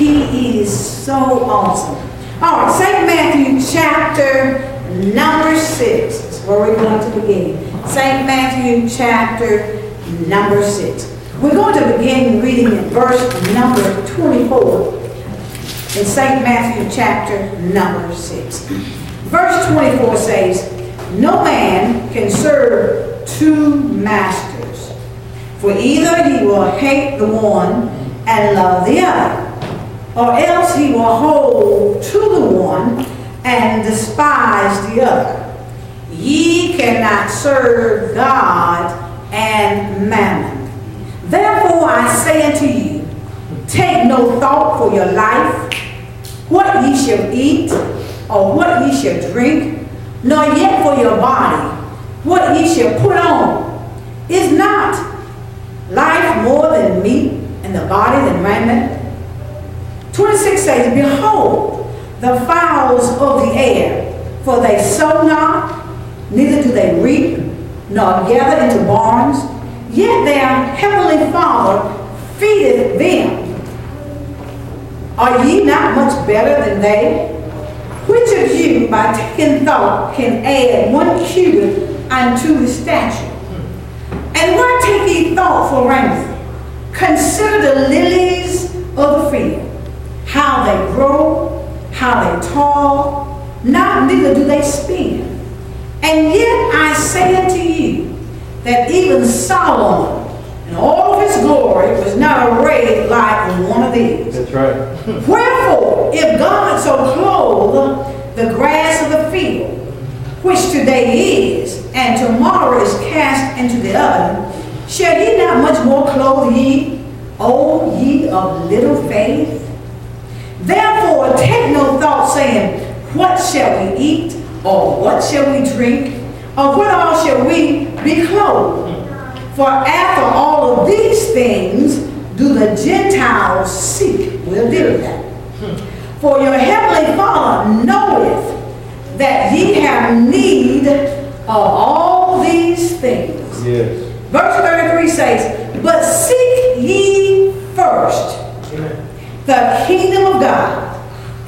He is so awesome. All right, St. Matthew chapter number six is where we're going to begin. St. Matthew chapter number six. We're going to begin reading in verse number 24 in St. Matthew chapter number 6. Verse 24 says, No man can serve two masters, for either he will hate the one and love the other, or else he will hold to the one and despise the other. Ye cannot serve God and mammon. Therefore I say unto you, take no thought for your life, what ye shall eat, or what ye shall drink, nor yet for your body, what ye shall put on. Is not life more than meat, and the body than? 26 says, Behold, the fowls of the air, for they sow not, neither do they reap, nor gather into barns, yet their heavenly Father feedeth them. Are ye not much better than they? Which of you, by taking thought, can add one cubit unto his stature? And why take ye thought for raiment? Consider the lilies of the field, how they grow, how they tall, not neither do they spin. And yet I say unto you that even Solomon in all of his glory was not arrayed like one of these. That's right. Wherefore, if God so clothe the grass of the field, which today is, and tomorrow is cast into the oven, shall he not much more clothe ye, O ye of little faith? Therefore, take no thought, saying, What shall we eat, or what shall we drink, or what all shall we be clothed? For after all of these things do the Gentiles seek. We'll deal with that. For your heavenly Father knoweth that ye have need of all these things. Yes. Verse 33 says, But seek ye first the kingdom of God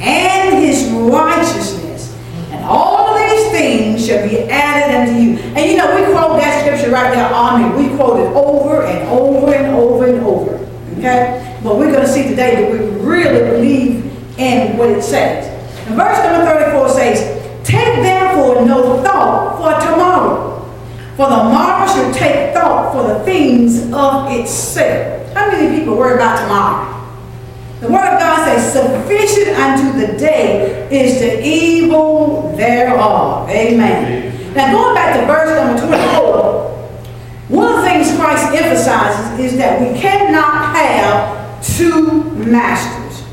and his righteousness, and all these things shall be added unto you. And you know, we quote that scripture right there on me. We quote it over and over and over and over. Okay? But we're going to see today that we really believe in what it says. And verse number 34 says, Take therefore no thought for tomorrow. For the morrow shall take thought for the things of itself. How many people worry about tomorrow? The word of God says, sufficient unto the day is the evil thereof. Amen. Now going back to verse number 24, one of the things Christ emphasizes is that we cannot have two masters.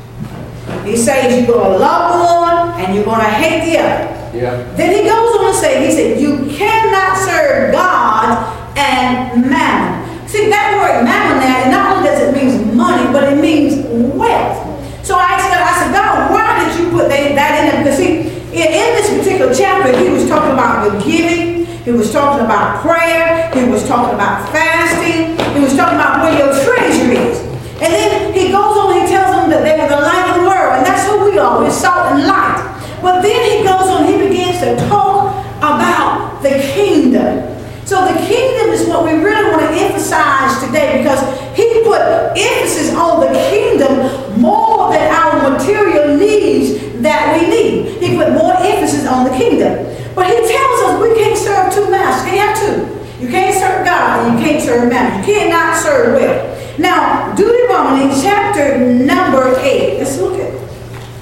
He says you're going to love one and you're going to hate the other. Yeah. Then he goes on to say, he said, you cannot serve God and mammon. See, that word mammon now, not only does it mean money, but it means wealth. So I asked God, I said, God, why did you put that, that in there? Because see, in, in this particular chapter, he was talking about the giving, he was talking about prayer, he was talking about fasting, he was talking about where your treasure is. And then he goes on, he tells them that they were the light of the world, and that's who we are, we're salt and light. But then he goes on, he begins to talk about the kingdom. So the kingdom is what we really want to emphasize today because he put emphasis on the kingdom more than our material needs that we need. He put more emphasis on the kingdom. But he tells us we can't serve two masters. You can't have two. You can't serve God and you can't serve man. You cannot serve well. Now, Deuteronomy chapter number 8. Let's look at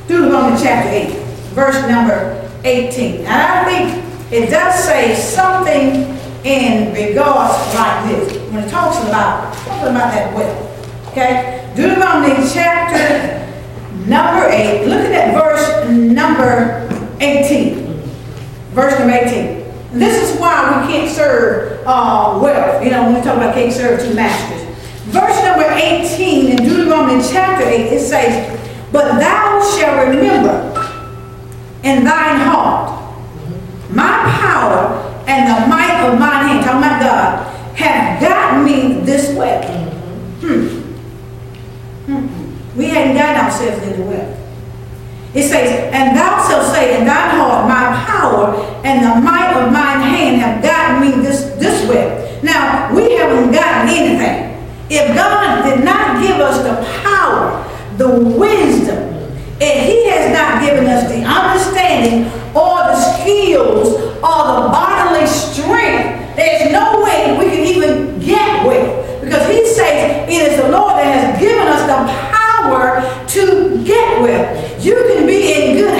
Deuteronomy chapter 8, verse number 18. And I think it does say something in regards like this. When it talks about, talking about that wealth. Okay? Deuteronomy chapter number 8. Looking at verse number 18. Verse number 18. This is why we can't serve uh, wealth. You know, when we talk about can't serve two masters. Verse number 18 in Deuteronomy chapter 8, it says, But thou shalt remember in thine heart my power and the might of mine hand, talking about God, have gotten me this way. Hmm. We hadn't got ourselves into well. It says, And thou shalt say in thine heart, My power and the might of mine hand have gotten me this, this way." Now, we haven't gotten anything. If God did not give us the power, the wisdom, and He has not given us the understanding or the skills or the bodily strength, there's no way we can even get well. Because He says it is the Lord that has given us the power to get with. You can be in good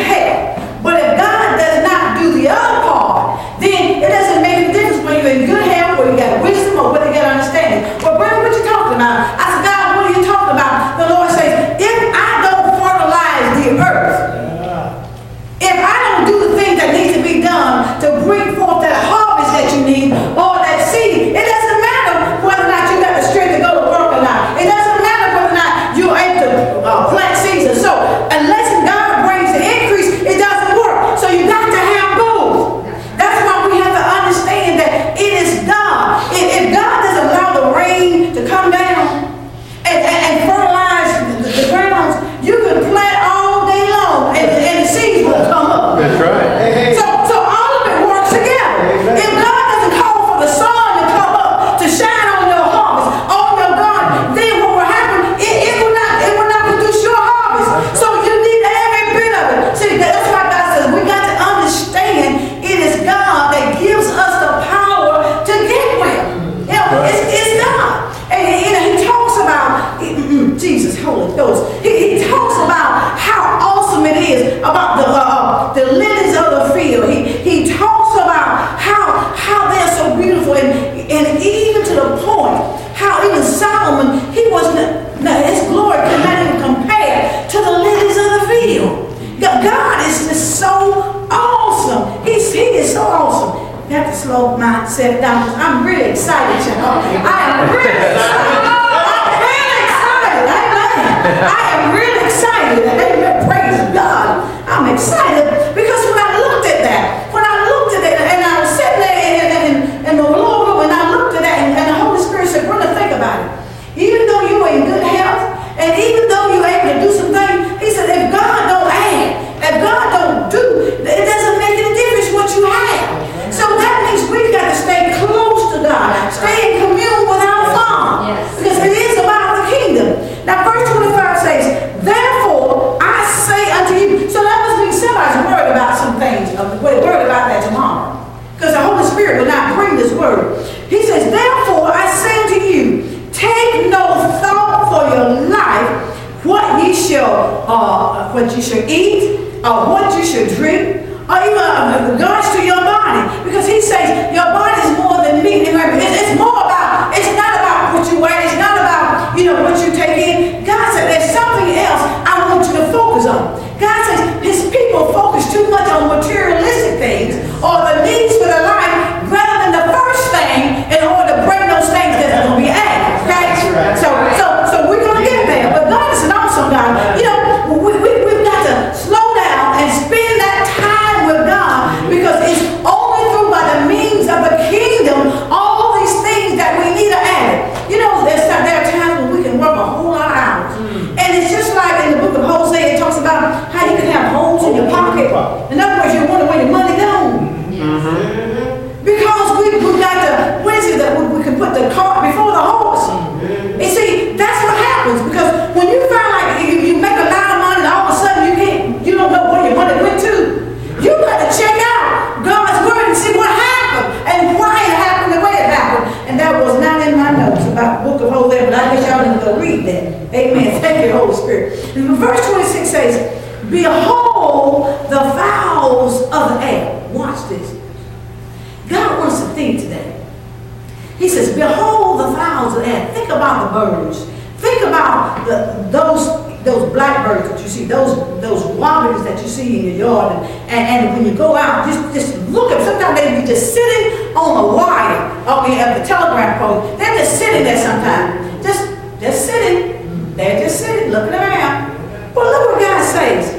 They just sitting looking around. Well, look what God says.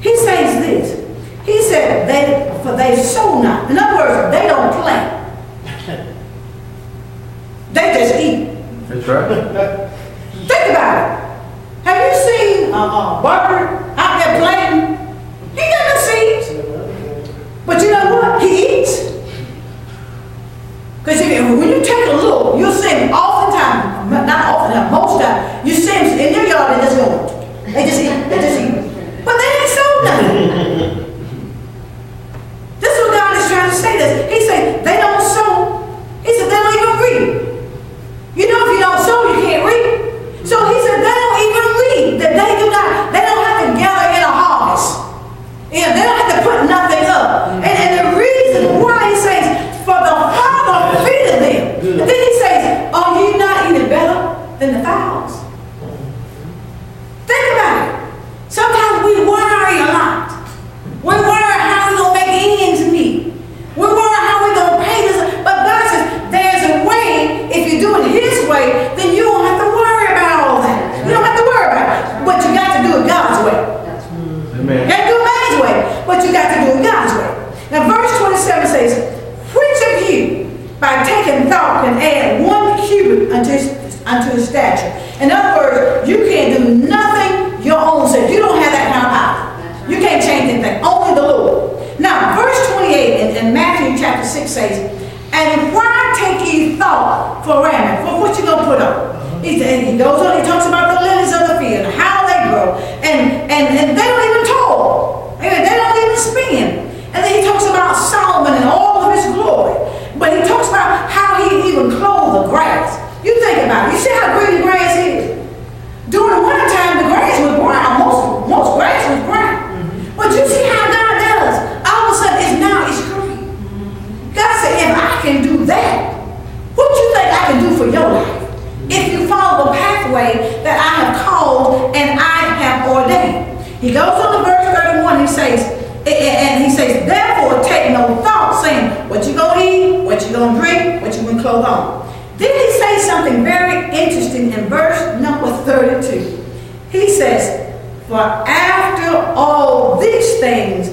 He says this. He said, they, for they sow not. In other words, they don't plant. they just eat. That's right. Think about it. Have you seen uh, uh, Barber out there planting? He got no seeds. But you know what? He eats. Because when you take a look, you'll see oftentimes, not oftentimes, most times, you see them in your yard, they just go, they just eat, they just He says, for after all these things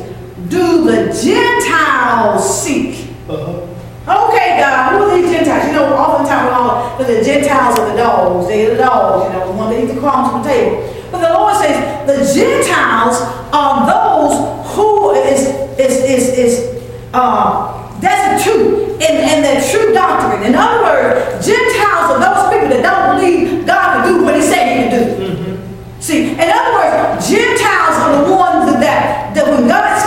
do the Gentiles seek. Okay, God, who are these Gentiles? You know, oftentimes we all, the Gentiles are the dogs. They are the dogs, you know, the one that eat the crumbs from the table. But the Lord says the Gentiles are those who is is is is uh, destitute in, in their true doctrine. In other words, Gentiles are those people that don't believe God can do what He said He can do. See, in other words, Gentiles are the ones that, that when God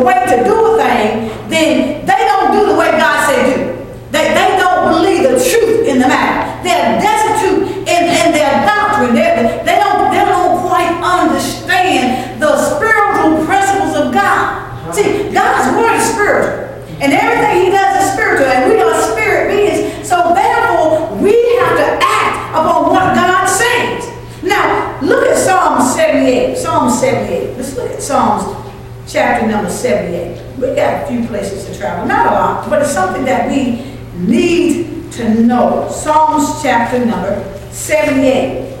a way to do a thing, then they don't do the way God said do. They, they don't believe the truth in the matter. They're destitute in, in their doctrine. They're, they, don't, they don't quite understand the spiritual principles of God. See, God's word is spiritual. And everything he does is spiritual. And we are spirit beings. So therefore, we have to act upon what God says. Now, look at Psalm 78. Psalm 78. Let's look at Psalms chapter number 78. We got a few places to travel. Not a lot, but it's something that we need to know. Psalms chapter number 78.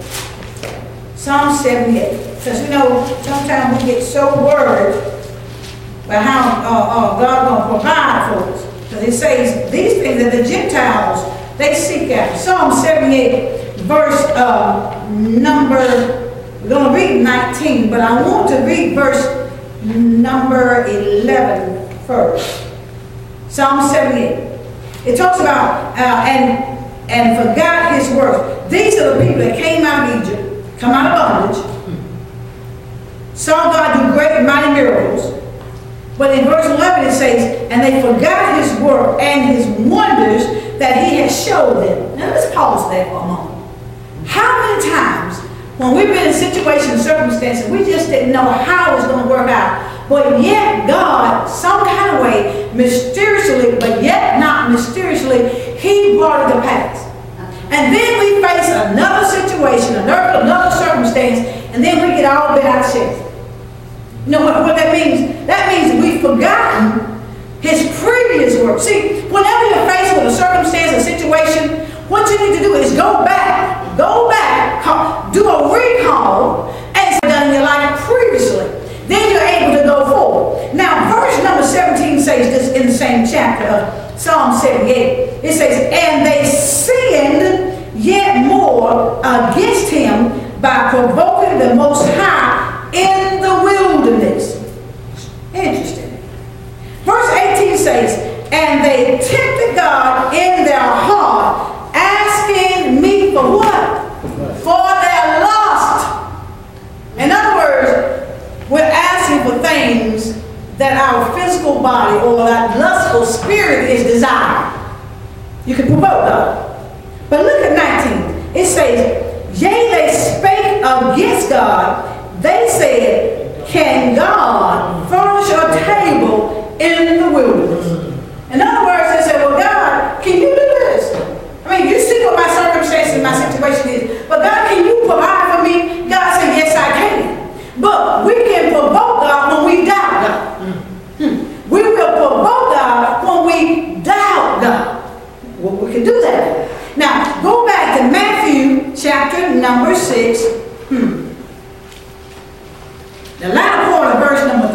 Psalm 78. Because you know, sometimes we get so worried about how uh, uh, God going to provide for us. Because it says these things that the Gentiles, they seek after. Psalm 78, verse uh, number, we're going to read 19, but I want to read verse number 11 first. Psalm 78. It talks about, uh, and and forgot his works. These are the people that came out of Egypt, come out of bondage, saw God do great and mighty miracles. But in verse 11 it says, and they forgot his work and his wonders that he had showed them. Now let's pause there for a moment. How many times when we've been in situations, circumstances, we just didn't know how it's going to work out. But yet God, some kind of way, mysteriously, but yet not mysteriously, he brought it to pass. And then we face another situation, another, another circumstance, and then we get all bent out of shape. You know what, what that means? That means we've forgotten his previous work. See, whenever you're faced with a circumstance, a situation, what you need to do is go back, go back, do a recall, and done in your life previously. Then you're able to go forward. Now, verse number 17 says this in the same chapter of Psalm 78. It says,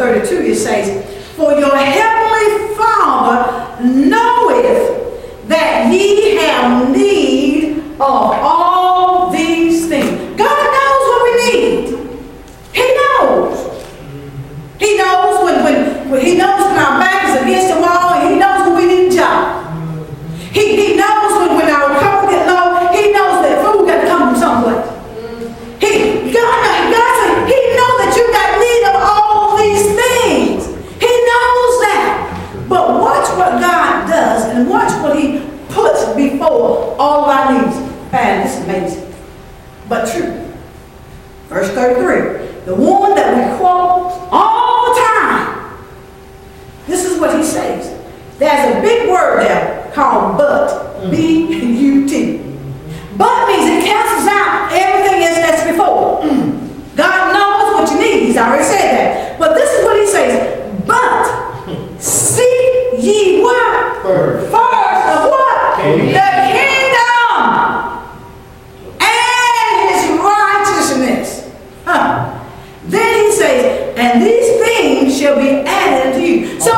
32, it says, For your heavenly Father knoweth that ye have shall be added unto you. So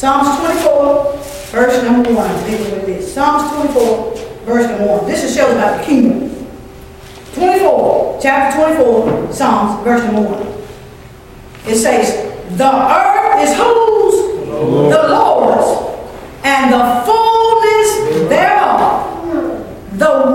Psalms 24, verse number 1. Think of this. Psalms 24, verse number 1. This is shows about the kingdom. 24, chapter 24, Psalms, verse number 1. It says, The earth is whose? The Lord's, the Lord's and the fullness thereof. The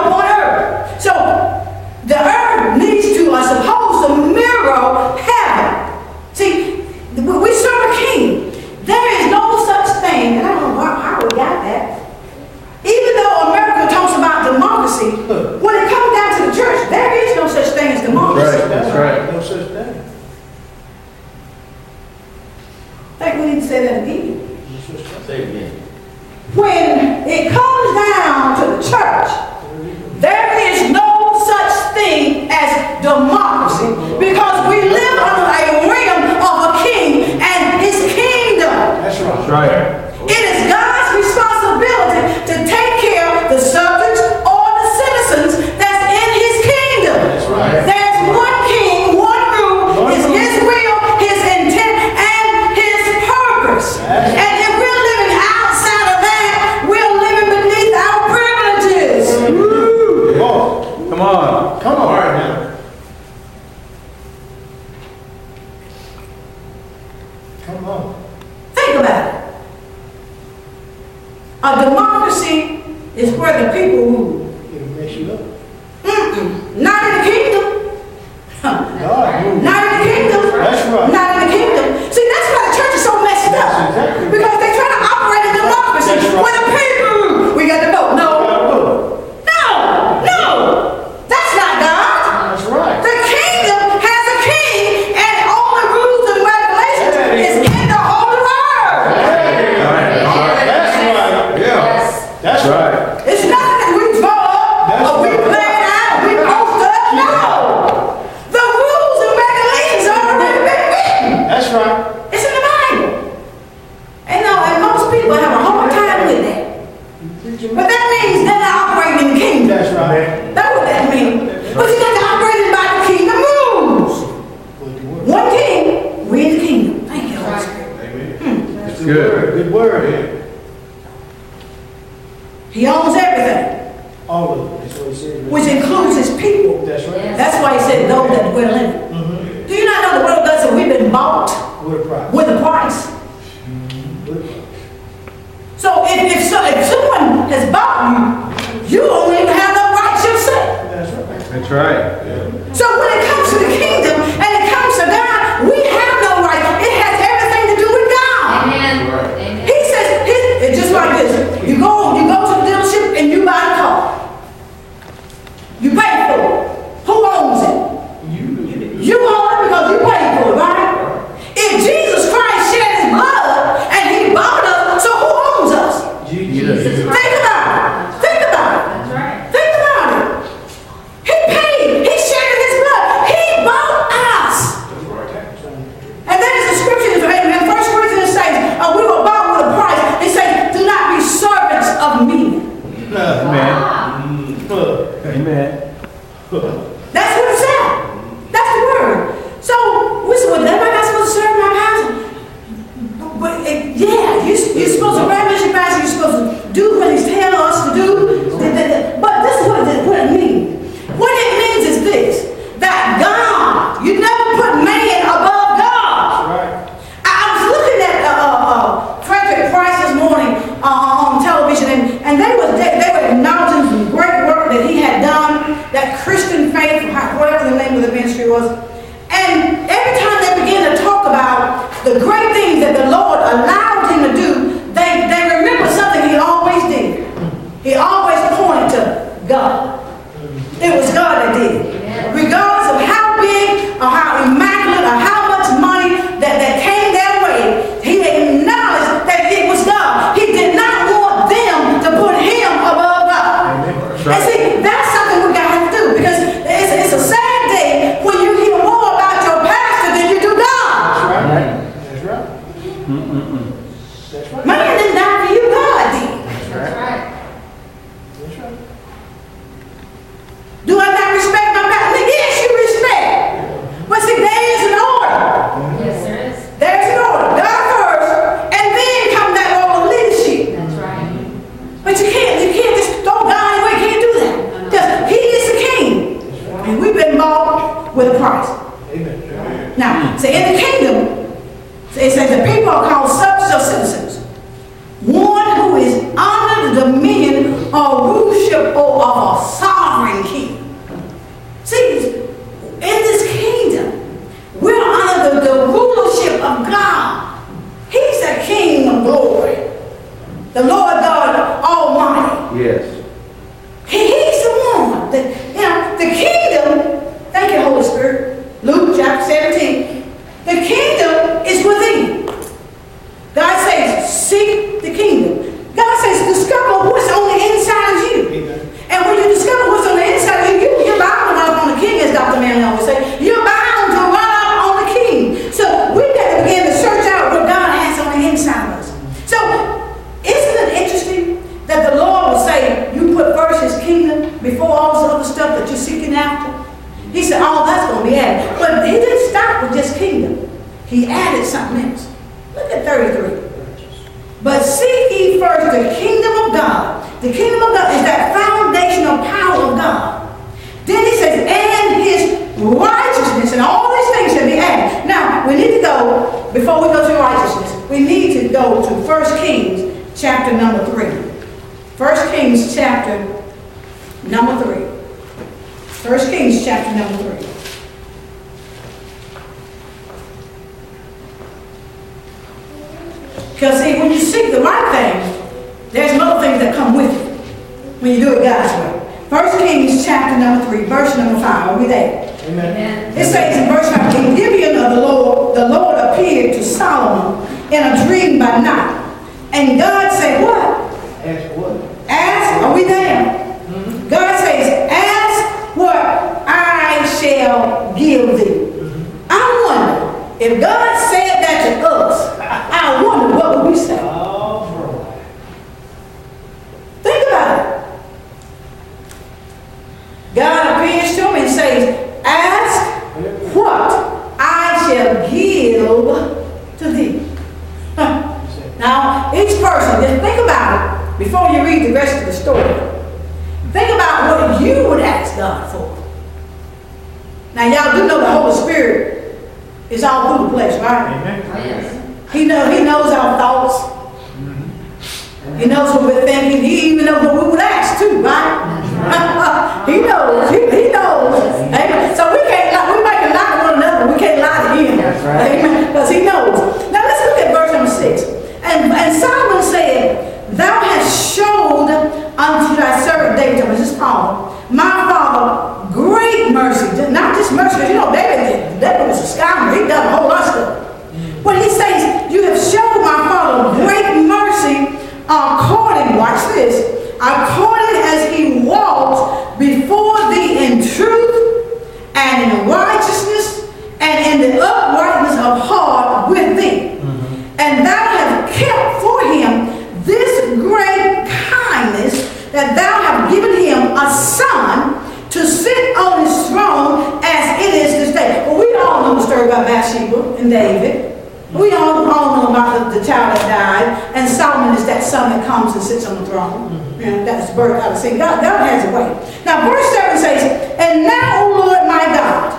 earth. So the earth needs to, I suppose, to mirror heaven. See, we serve a king. There is no such thing, and I don't know how we got that. Even though America talks about democracy, when it comes down to the church, there is no such thing as democracy. Right, that's right. No such thing. I think we need to say that again. Say again. When it comes down Solomon in a dream by night. And God said, what? Ask what? Ask, are we there? Mm-hmm. God says, ask what I shall give thee. Mm-hmm. I wonder, if God said that to us, I wonder what would we say? Oh, bro. Think about it. God appears to him and says, ask what I shall give to thee. Huh. Now, each person, just think about it before you read the rest of the story. Think about what you would ask God for. Now, y'all do know the Holy Spirit is all through the place, right? Amen. Oh, yes. He knows, he knows our thoughts. Mm-hmm. He knows what we're thinking. He even knows what we would ask too, right? he knows. He, he knows. Amen. So we can't lie. We make a lie to one another. We can't lie to him. That's right. Amen. Because he knows. Now let's look at verse number six. And, and Solomon said, Thou hast showed unto thy servant David, which is Paul, my father, great mercy. Not just mercy, because you know David, David was a scoundrel. He done a whole lot of stuff. But he says, You have shown my father great mercy according, watch this, according as he walked before thee in truth and in righteousness and in the uprightness of heart with thee. And thou hast kept for him this great kindness that thou hast given him a son to sit on his throne as it is this day. Well, we all know the story about Bathsheba and David. We all, all know about the, the child that died, and Solomon is that son that comes and sits on the throne. Mm-hmm. And that's birth out of sin. God, God has a way. Now, verse 7 says, And now, O Lord my God,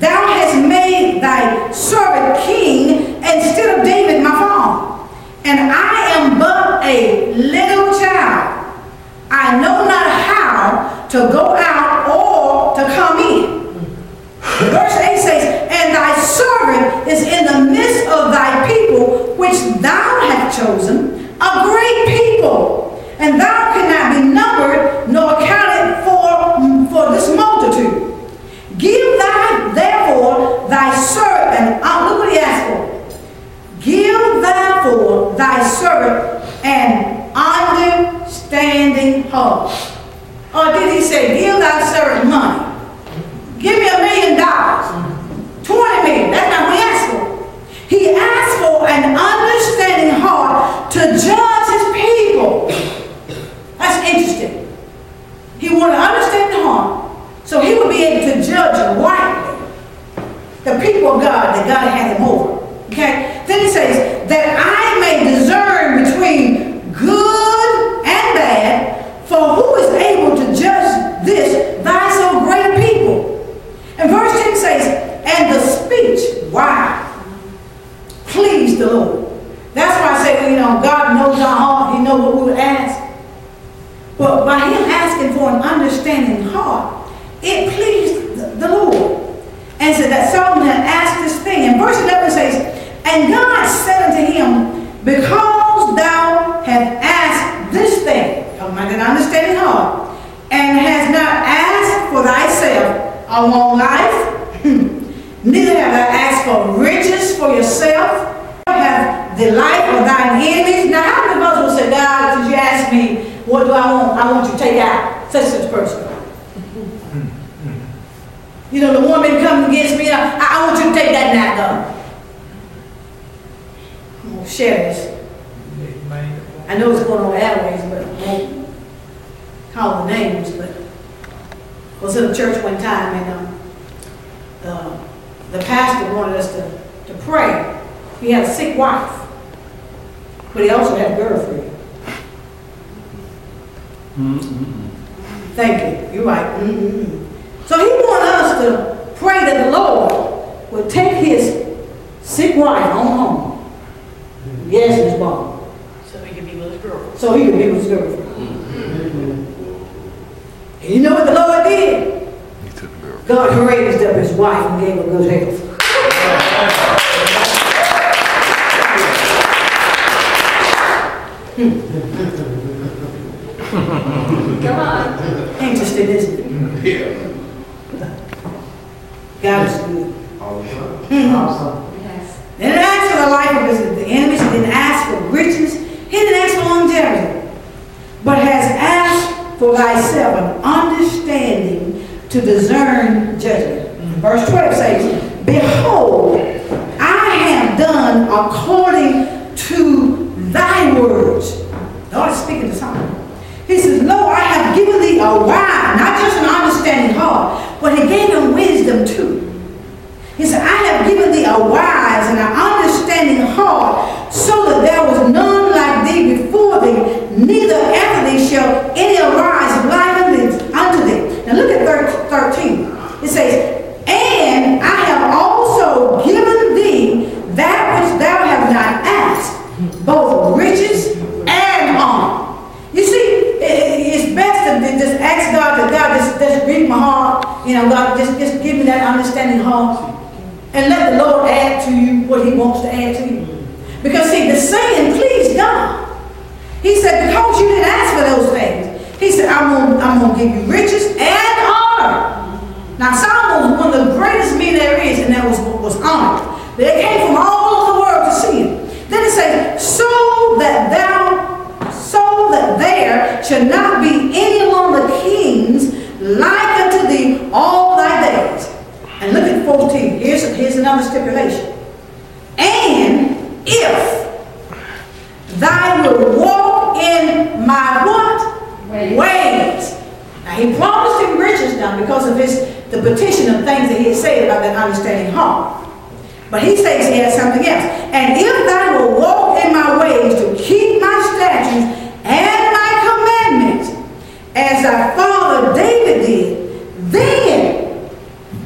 thou hast made thy servant king instead of David my father. And I am but a little child. I know not how to go out or to come in. Verse 8 says, And thy servant is in the midst of thy people, which thou hast chosen, a great people. And thou cannot be numbered nor counted for, for this multitude. Give thy, therefore, thy servant, uh, look what he asked for. Give therefore thy servant an understanding heart. Or did he say, give thy servant money? Give me a million dollars. Twenty million. That's not what he asked for. He asked for an understanding heart to judge his people. That's interesting. He wanted an understanding heart so he would be able to judge rightly the people of God that God had him over. Okay? Then he says, that I may discern between good and bad, for who is able to judge this, thy so great people? And verse 10 says, and the speech, why? please the Lord. That's why I say, you know, God knows our heart, he knows what we would ask. But by him asking for an understanding heart, it pleased the, Lord. And said that Solomon had asked this thing. And verse 11 says, And God said unto him, Because thou hast asked this thing, talking about an understanding heart, and hast not asked for thyself a long life, neither have I asked for riches for yourself, have the life of thine enemies. Now, how many of us will say, God, since you asked me, what do I want? You to take out such and such person. You know, the woman coming against me, I, I want you to take that knife gun. I'm going to share this. I know it's going on airways, but I won't call the names, but I was in a church one time and um, uh, the pastor wanted us to, to pray. He had a sick wife, but he also had a girlfriend. Mm-mm-mm. Thank you. You're right. Mm-mm-mm. So he wanted us to pray that the Lord would take his sick wife on home. Yes, Miss Bond. So he could be with his girlfriend. So he could be with his girlfriend. Mm-hmm. And you know what the Lord did? He took her. God raised up his wife and gave her good health. Come on. Interesting, isn't it? Yeah. God is good. All the time. Awesome. Yes. They didn't ask for the life of his the enemies. He didn't ask for riches. He didn't ask for longevity. But has asked for thyself an understanding to discern judgment. Verse 12 says, Behold, I have done according to thy words. God is speaking to someone. He says, Lo, I have given thee a wise, not just an understanding heart, but he gave him wisdom too. He said, I have given thee a wise and an understanding heart, so that there was none like thee before thee, neither after thee shall any arise like unto thee- Now look at thir- 13. It says, And I have also given thee that which thou hast not asked, both riches and honor. You see, i- i- it's best to just ask God that God just, just read my heart, you know, God just, just give me that understanding heart. And let the Lord add to you what he wants to add to you. Because see, the saying pleased God. He said, because you didn't ask for those things, he said, I'm gonna, I'm gonna give you riches and honor. Now Solomon was one of the greatest men there is, and that was, was honored. They came from all over the world to see him. Then it says, so that thou, so that there should not be any among the kings like unto thee all thy days. And look at 14. Here's, another stipulation. And if thou will walk in my what? Ways. Ways. Now he promised him riches now because of his the petition of things that he had said about that understanding heart. But he says he has something else. And if thou wilt walk in my ways to keep my statutes and my commandments, as thy father David did, then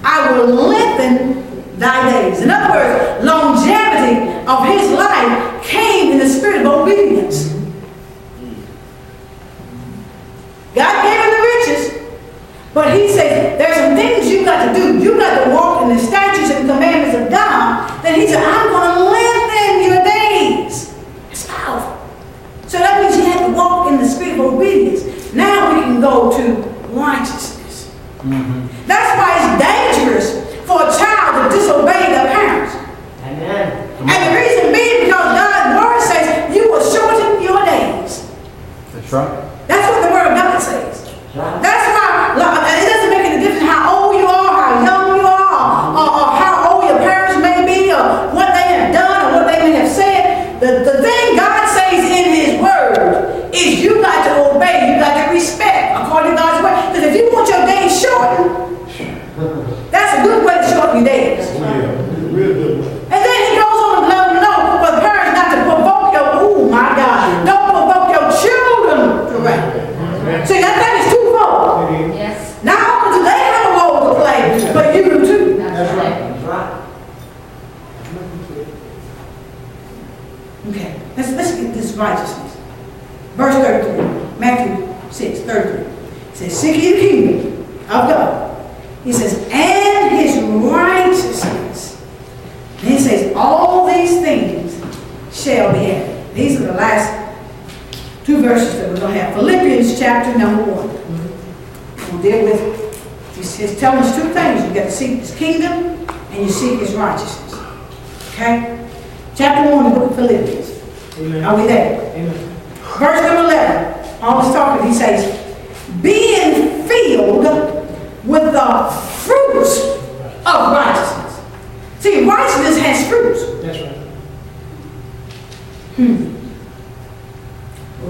I will lengthen thy days. In other words, longevity of his life came in the spirit of obedience. God gave him the riches, but he said, there's some things you got to do. You got to walk in the statutes and commandments of God. Then he said, I'm going to lengthen your days. It's powerful. So that means you have to walk in the spirit of obedience. Now we can go to righteousness. That's why it's dangerous for a child to disobey their parents. Amen. And the reason being because God's word says you will shorten your days. That's right. That's what the word of God says. Right. That's why like, uh, it doesn't make any difference how old you are, how young you are, or, or how old your parents may be, or what they have done, or what they may have said. The, the thing God says in His Word is you got to obey, you got to respect according to God's word. Because if you want your days shortened, that's a good way to shorten your days. Real good one. And then he goes on to let them know for the parents not to provoke your, oh my God, don't provoke your children to wrath. See, that thing is twofold. Yes. Not only do they have a role to play, but you do too. That's right. That's right. Okay, let's, let's get this righteousness. Verse 33, Matthew 6, 33. It says, Seek ye the kingdom of God. He says, and his righteousness. And he says, all these things shall be added. These are the last two verses that we're going to have. Philippians chapter number one. We'll deal with, he's, he's telling us two things. You got to seek his kingdom and you seek his righteousness. Okay? Chapter one, the book of Philippians. Amen. Are we there? Amen. Verse number 11, Paul is talking, he says, being filled with the fruits of righteousness. See, righteousness has fruits. That's right. Hmm.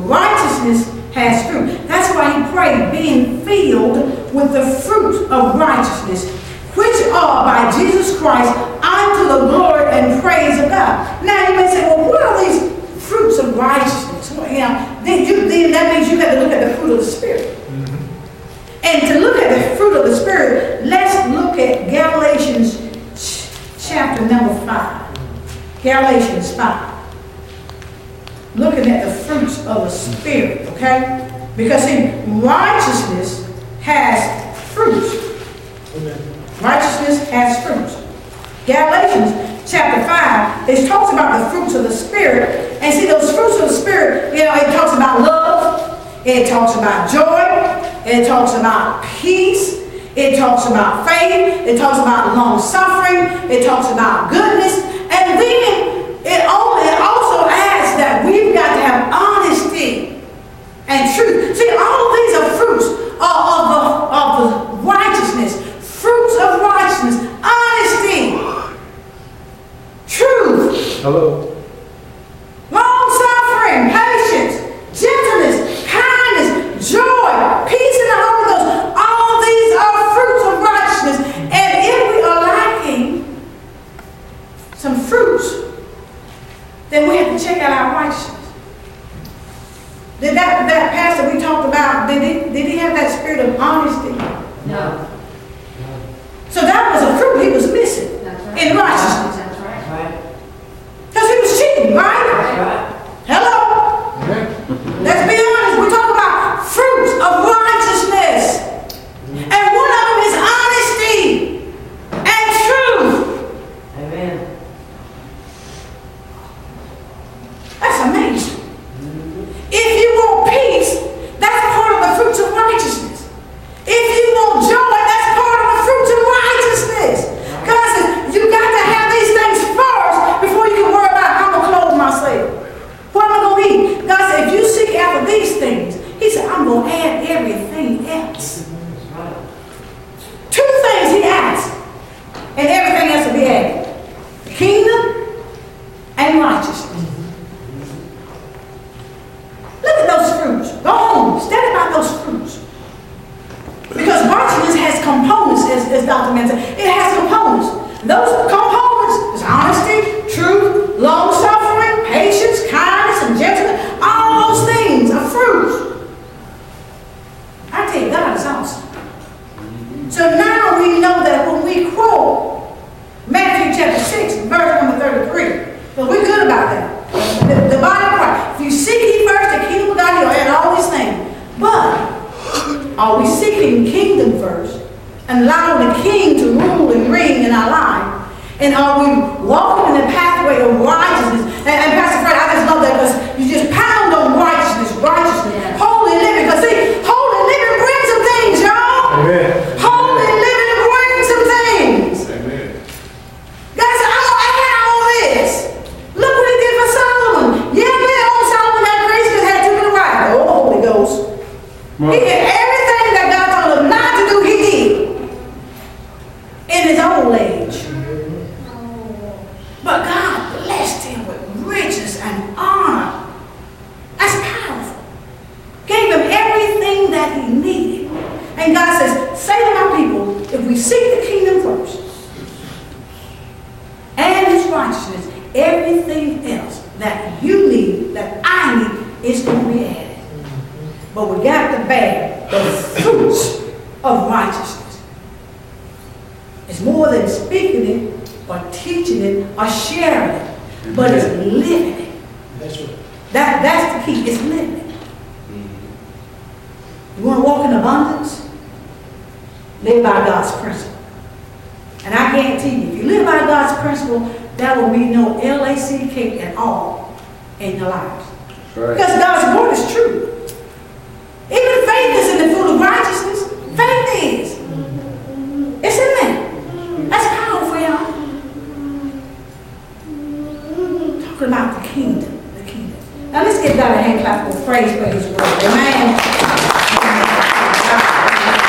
Righteousness has fruit. That's why he prayed, being filled with the fruit of righteousness, which are by Jesus Christ unto the glory and praise of God. Now you may say, well, what are these fruits of righteousness? Well, you know, then, you, then that means you have to look at the fruit of the Spirit. And to look at the fruit of the Spirit, let's look at Galatians chapter number 5. Galatians 5. Looking at the fruits of the Spirit, okay? Because righteousness has fruit. Righteousness has fruit. Galatians chapter 5, it talks about the fruits of the Spirit. And see, those fruits of the Spirit, you know, it talks about love, it talks about joy, it talks about peace. It talks about faith. It talks about long suffering. It talks about goodness. And then it, also adds that we've got to have honesty and truth. See,